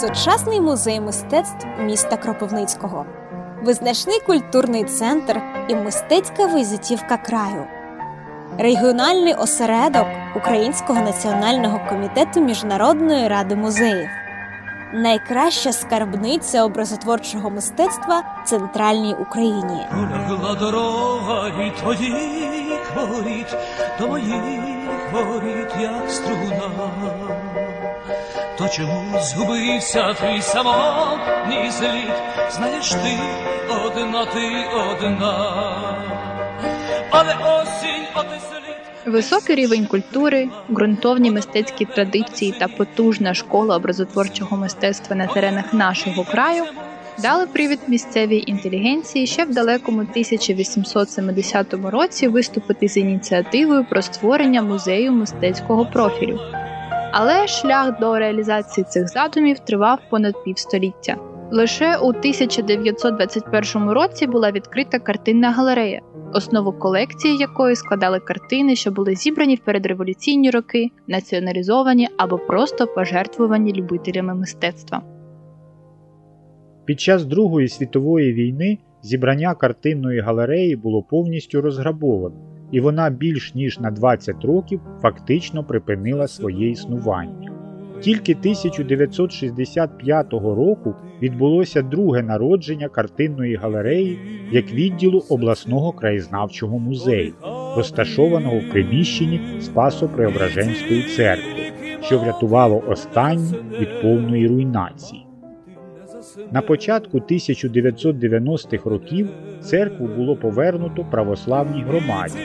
Сучасний музей мистецтв міста Кропивницького, визначний культурний центр і мистецька визитівка краю, регіональний осередок Українського національного комітету Міжнародної ради музеїв, найкраща скарбниця образотворчого мистецтва в центральній Україні. Пролягла дорога від твоїх воріт до моїх воріт, як струна. То чому згубився твій самотній слід? Знаєш ти одна, ти одна, але осінь слід. Високий рівень культури, ґрунтовні мистецькі традиції та потужна школа образотворчого мистецтва на теренах нашого краю дали привід місцевій інтелігенції ще в далекому 1870 році виступити з ініціативою про створення музею мистецького профілю. Але шлях до реалізації цих задумів тривав понад півстоліття. Лише у 1921 році була відкрита картинна галерея, основу колекції якої складали картини, що були зібрані в передреволюційні роки, націоналізовані або просто пожертвувані любителями мистецтва. Під час Другої світової війни зібрання картинної галереї було повністю розграбовано, і вона більш ніж на 20 років фактично припинила своє існування. Тільки 1965 року відбулося друге народження картинної галереї як відділу обласного краєзнавчого музею, розташованого в приміщенні Спасо-Преображенської церкви, що врятувало останню від повної руйнації. На початку 1990-х років церкву було повернуто православній громаді,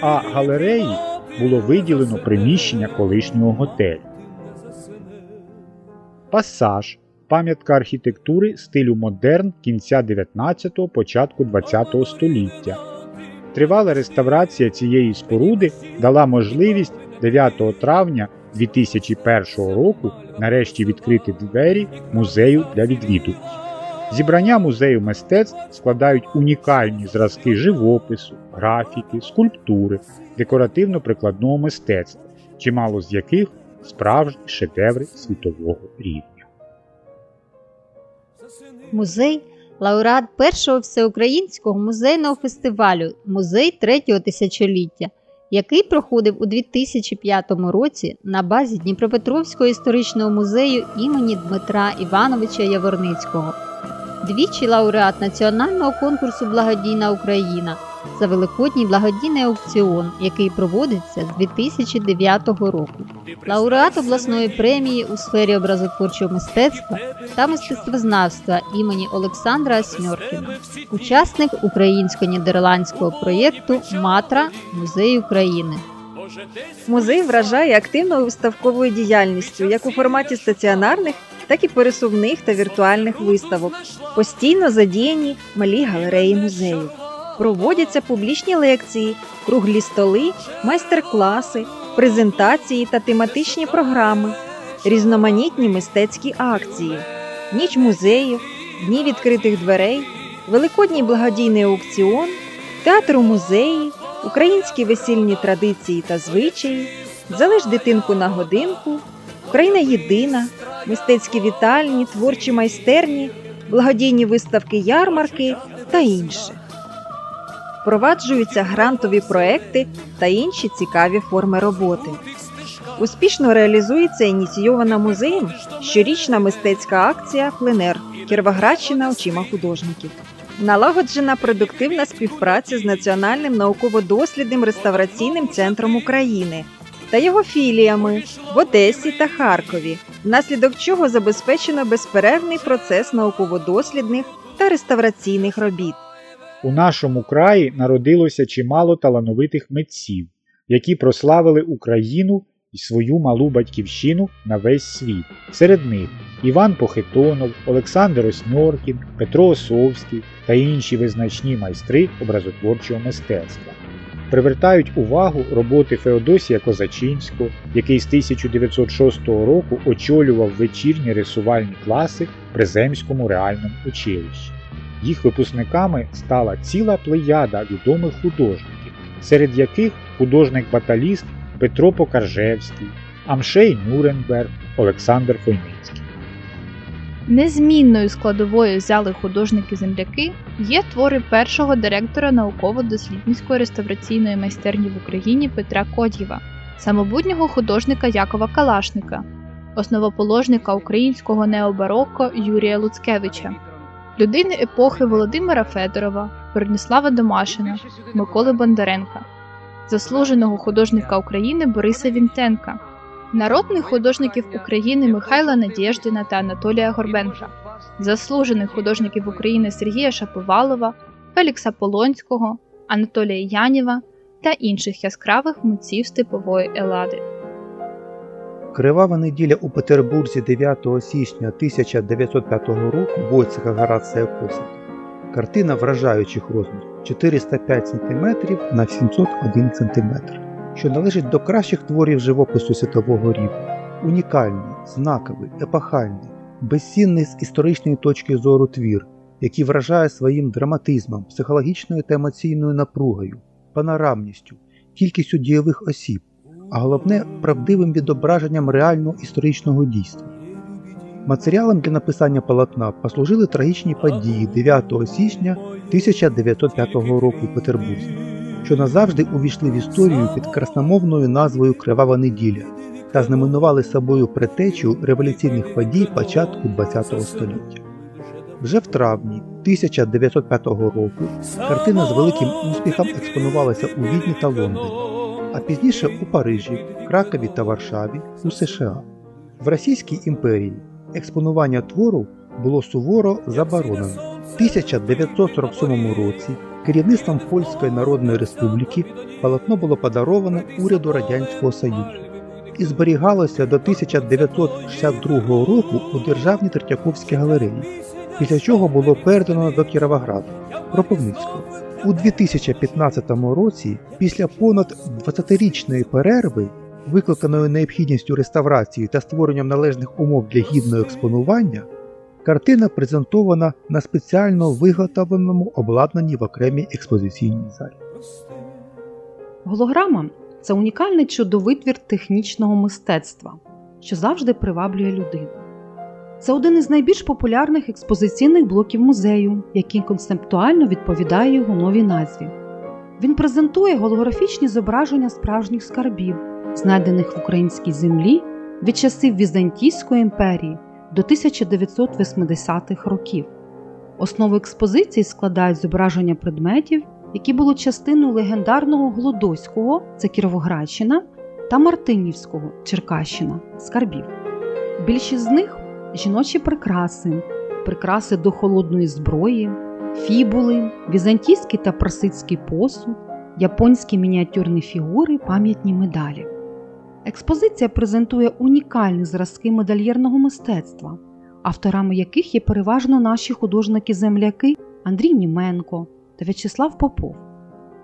а галереї було виділено приміщення колишнього готелю. Пасаж пам'ятка архітектури стилю модерн кінця 19-го, початку 20-го століття. Тривала реставрація цієї споруди дала можливість 9 травня 2001 року нарешті відкрити двері музею для відвідувачів. Зібрання музею мистецтв складають унікальні зразки живопису, графіки, скульптури, декоративно-прикладного мистецтва, чимало з яких справжні шедеври світового рівня. Музей лауреат першого всеукраїнського музейного фестивалю Музей третього тисячоліття, який проходив у 2005 році на базі Дніпропетровського історичного музею імені Дмитра Івановича Яворницького. Двічі лауреат національного конкурсу Благодійна Україна за великодній благодійний аукціон, який проводиться з 2009 року. Лауреат обласної премії у сфері образотворчого мистецтва та мистецтвознавства імені Олександра Асьмьоркіна, учасник українсько-нідерландського проєкту Матра Музей України. Музей вражає активною виставковою діяльністю як у форматі стаціонарних, так і пересувних та віртуальних виставок. Постійно задіяні малі галереї музею. Проводяться публічні лекції, круглі столи, майстер-класи, презентації та тематичні програми, різноманітні мистецькі акції, ніч музеїв, дні відкритих дверей, великодній благодійний аукціон, театр у музеї, українські весільні традиції та звичаї, залиш дитинку на годинку, Україна єдина, мистецькі вітальні, творчі майстерні, благодійні виставки ярмарки та інше. Впроваджуються грантові проекти та інші цікаві форми роботи. Успішно реалізується ініційована музеєм щорічна мистецька акція Пленер Кіровоградщина очима художників. Налагоджена продуктивна співпраця з Національним науково-дослідним реставраційним центром України та його філіями в Одесі та Харкові, внаслідок чого забезпечено безперервний процес науково-дослідних та реставраційних робіт. У нашому краї народилося чимало талановитих митців, які прославили Україну і свою малу батьківщину на весь світ. Серед них Іван Похитонов, Олександр Осьмьоркін, Петро Осовський та інші визначні майстри образотворчого мистецтва. Привертають увагу роботи Феодосія Козачинського, який з 1906 року очолював вечірні рисувальні класи при Земському реальному училищі. Їх випускниками стала ціла плеяда відомих художників, серед яких художник-баталіст Петро Покаржевський, Амшей Нуренберг, Олександр Хойницький. Незмінною складовою зали художники-земляки є твори першого директора науково-дослідницької реставраційної майстерні в Україні Петра Код'єва, самобутнього художника Якова Калашника, основоположника українського необароко Юрія Луцкевича, людини епохи Володимира Федорова, Берніслава Домашина, Миколи Бондаренка, заслуженого художника України Бориса Вінтенка народних художників України Михайла Надєждіна та Анатолія Горбенка, заслужених художників України Сергія Шаповалова, Фелікса Полонського, Анатолія Янєва та інших яскравих митців степової елади. Кривава неділя у Петербурзі 9 січня 1905 року Войцеха Горація Косака. Картина вражаючих розмірів 405 см на 701 см що належить до кращих творів живопису світового рівня, унікальний, знаковий, епохальний, безцінний з історичної точки зору твір, який вражає своїм драматизмом, психологічною та емоційною напругою, панорамністю, кількістю дієвих осіб, а головне правдивим відображенням реального історичного дійства. Матеріалом для написання полотна послужили трагічні події 9 січня 1905 року в Петербурзі що назавжди увійшли в історію під красномовною назвою Кривава неділя та знаменували собою притечу революційних подій початку ХХ століття. Вже в травні 1905 року картина з великим успіхом експонувалася у Відні та Лондоні, а пізніше у Парижі, Кракові та Варшаві у США. В Російській імперії експонування твору було суворо заборонено. В 1947 році Керівництвом Польської Народної Республіки полотно було подароване уряду Радянського Союзу і зберігалося до 1962 року у Державній Третьяковській галереї, після чого було передано до Кіровограду Кропивницького. У 2015 році, після понад 20-річної перерви, викликаної необхідністю реставрації та створенням належних умов для гідного експонування, Картина презентована на спеціально виготовленому обладнанні в окремій експозиційній залі. Голограма це унікальний чудовитвір технічного мистецтва, що завжди приваблює людину. Це один із найбільш популярних експозиційних блоків музею, який концептуально відповідає його новій назві. Він презентує голографічні зображення справжніх скарбів, знайдених в українській землі від часів Візантійської імперії до 1980-х років. Основу експозиції складають зображення предметів, які були частиною легендарного Голодоського це Кіровоградщина та Мартинівського Черкащина скарбів. Більшість з них жіночі прикраси, прикраси до холодної зброї, фібули, візантійський та прасидський посуд, японські мініатюрні фігури, пам'ятні медалі. Експозиція презентує унікальні зразки медальєрного мистецтва, авторами яких є переважно наші художники-земляки Андрій Німенко та В'ячеслав Попов,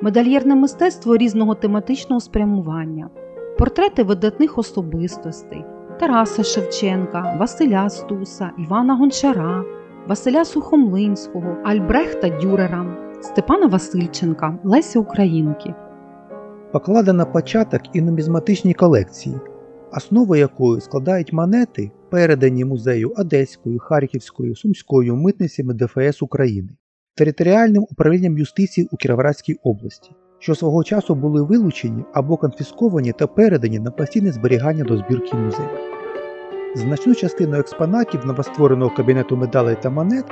медальєрне мистецтво різного тематичного спрямування, портрети видатних особистостей Тараса Шевченка, Василя Стуса, Івана Гончара, Василя Сухомлинського, Альбрехта Дюрера, Степана Васильченка, Леся Українки. Покладена початок і нумізматичній колекції, основу якої складають монети, передані музею Одеською, Харківською, Сумською митницями ДФС України, територіальним управлінням юстиції у Кіровоградській області, що свого часу були вилучені або конфісковані та передані на постійне зберігання до збірки музею. Значну частину експонатів новоствореного кабінету медалей та монет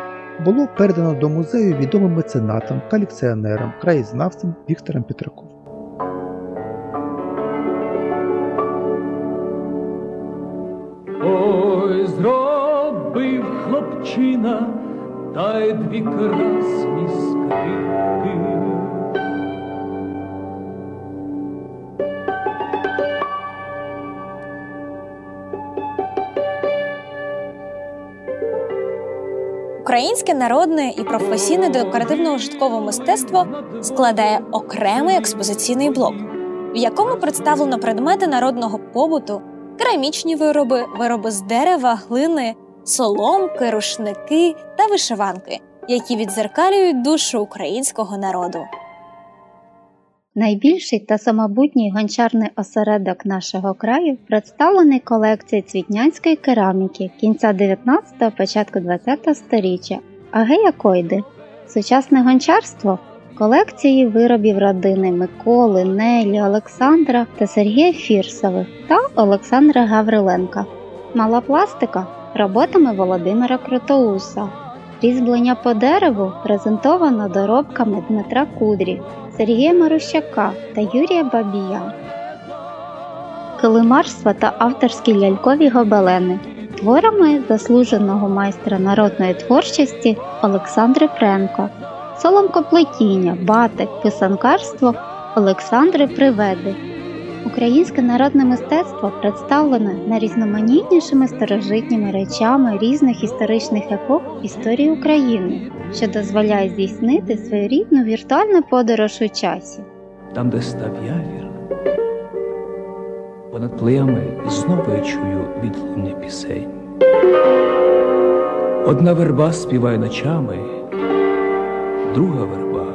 було передано до музею відомим меценатам, колекціонерам, краєзнавцям Віктором Петраковим. Ой, зробив хлопчина та й дві красні скрипки. Українське народне і професійне декоративно-ужиткове мистецтво складає окремий експозиційний блок, в якому представлено предмети народного побуту керамічні вироби, вироби з дерева, глини, соломки, рушники та вишиванки, які відзеркалюють душу українського народу. Найбільший та самобутній гончарний осередок нашого краю представлений колекцією цвітнянської кераміки кінця 19-го, початку 20-го століття Агея Койди. Сучасне гончарство колекції виробів родини Миколи, Нелі, Олександра та Сергія Фірсових та Олександра Гавриленка. Мала пластика роботами Володимира Крутоуса. Різьблення по дереву презентовано доробками Дмитра Кудрі, Сергія Марущака та Юрія Бабія. Килимарства та авторські лялькові гобелени творами заслуженого майстра народної творчості Олександри Френко, соломкоплетіння, батик, писанкарство Олександри Приведи. Українське народне мистецтво представлене найрізноманітнішими старожитніми речами різних історичних епох історії України, що дозволяє здійснити своєрідну віртуальну подорож у часі. Там, де став явір, понад плеями знову я чую відлуння пісень. Одна верба співає ночами, друга верба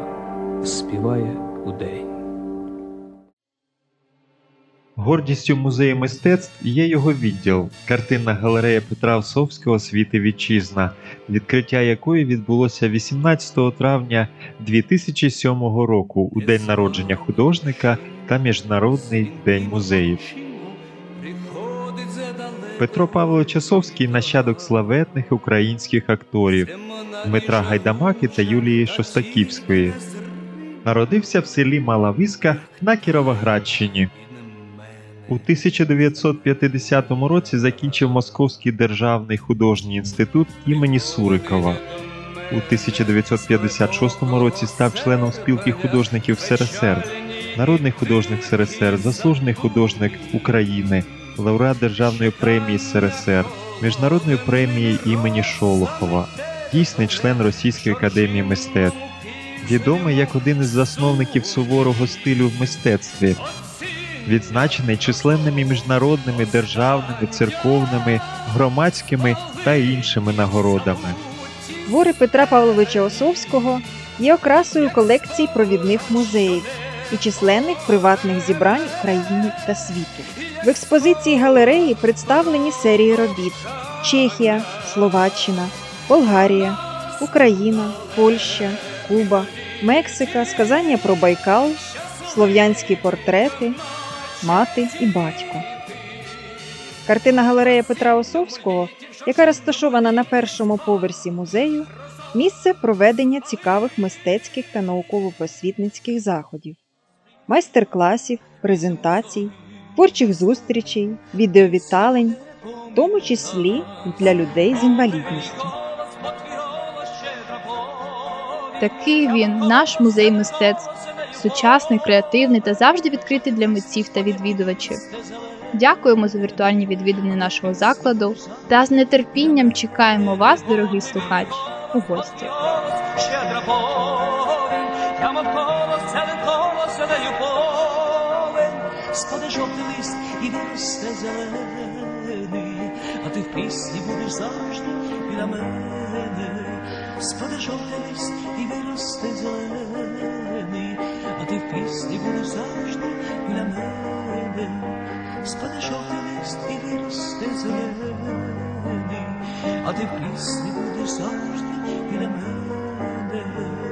співає удень. Гордістю музею мистецтв є його відділ, картинна галерея Петра Осовського Світи Вітчизна, відкриття якої відбулося 18 травня 2007 року у день народження художника та Міжнародний день музеїв. Петро Павлович Осовський нащадок славетних українських акторів Дмитра Гайдамаки та Юлії Шостаківської. Народився в селі Мала Виска на Кіровоградщині. У 1950 році закінчив Московський державний художній інститут імені Сурикова. У 1956 році став членом спілки художників СРСР, народний художник СРСР, заслужений художник України, лауреат Державної премії СРСР, Міжнародної премії імені Шолохова, дійсний член Російської академії мистецтв. Відомий як один із засновників суворого стилю в мистецтві, відзначений численними міжнародними, державними, церковними, громадськими та іншими нагородами. Твори Петра Павловича Осовського є окрасою колекцій провідних музеїв і численних приватних зібрань України та світу. В експозиції галереї представлені серії робіт: Чехія, Словаччина, Болгарія, Україна, Польща, Куба, Мексика, сказання про Байкал, слов'янські портрети, мати і батько. Картина галерея Петра Осовського, яка розташована на першому поверсі музею, місце проведення цікавих мистецьких та науково-просвітницьких заходів, майстер-класів, презентацій, творчих зустрічей, відеовіталень, в тому числі для людей з інвалідністю. Такий він, наш музей мистецтв, сучасний, креативний та завжди відкритий для митців та відвідувачів. Дякуємо за віртуальні відвідини нашого закладу та з нетерпінням чекаємо вас, дорогий слухач, у гості. Спаде жовтий лист і виросте зелений, а ти в пісні будеш завжди біля мене. Спаде жовтий лист і виросте зелений, а ти в пісні будеш завжди біля мене. Спаде жовтий лист і виросте зелений, а ти в пісні будеш завжди біля мене.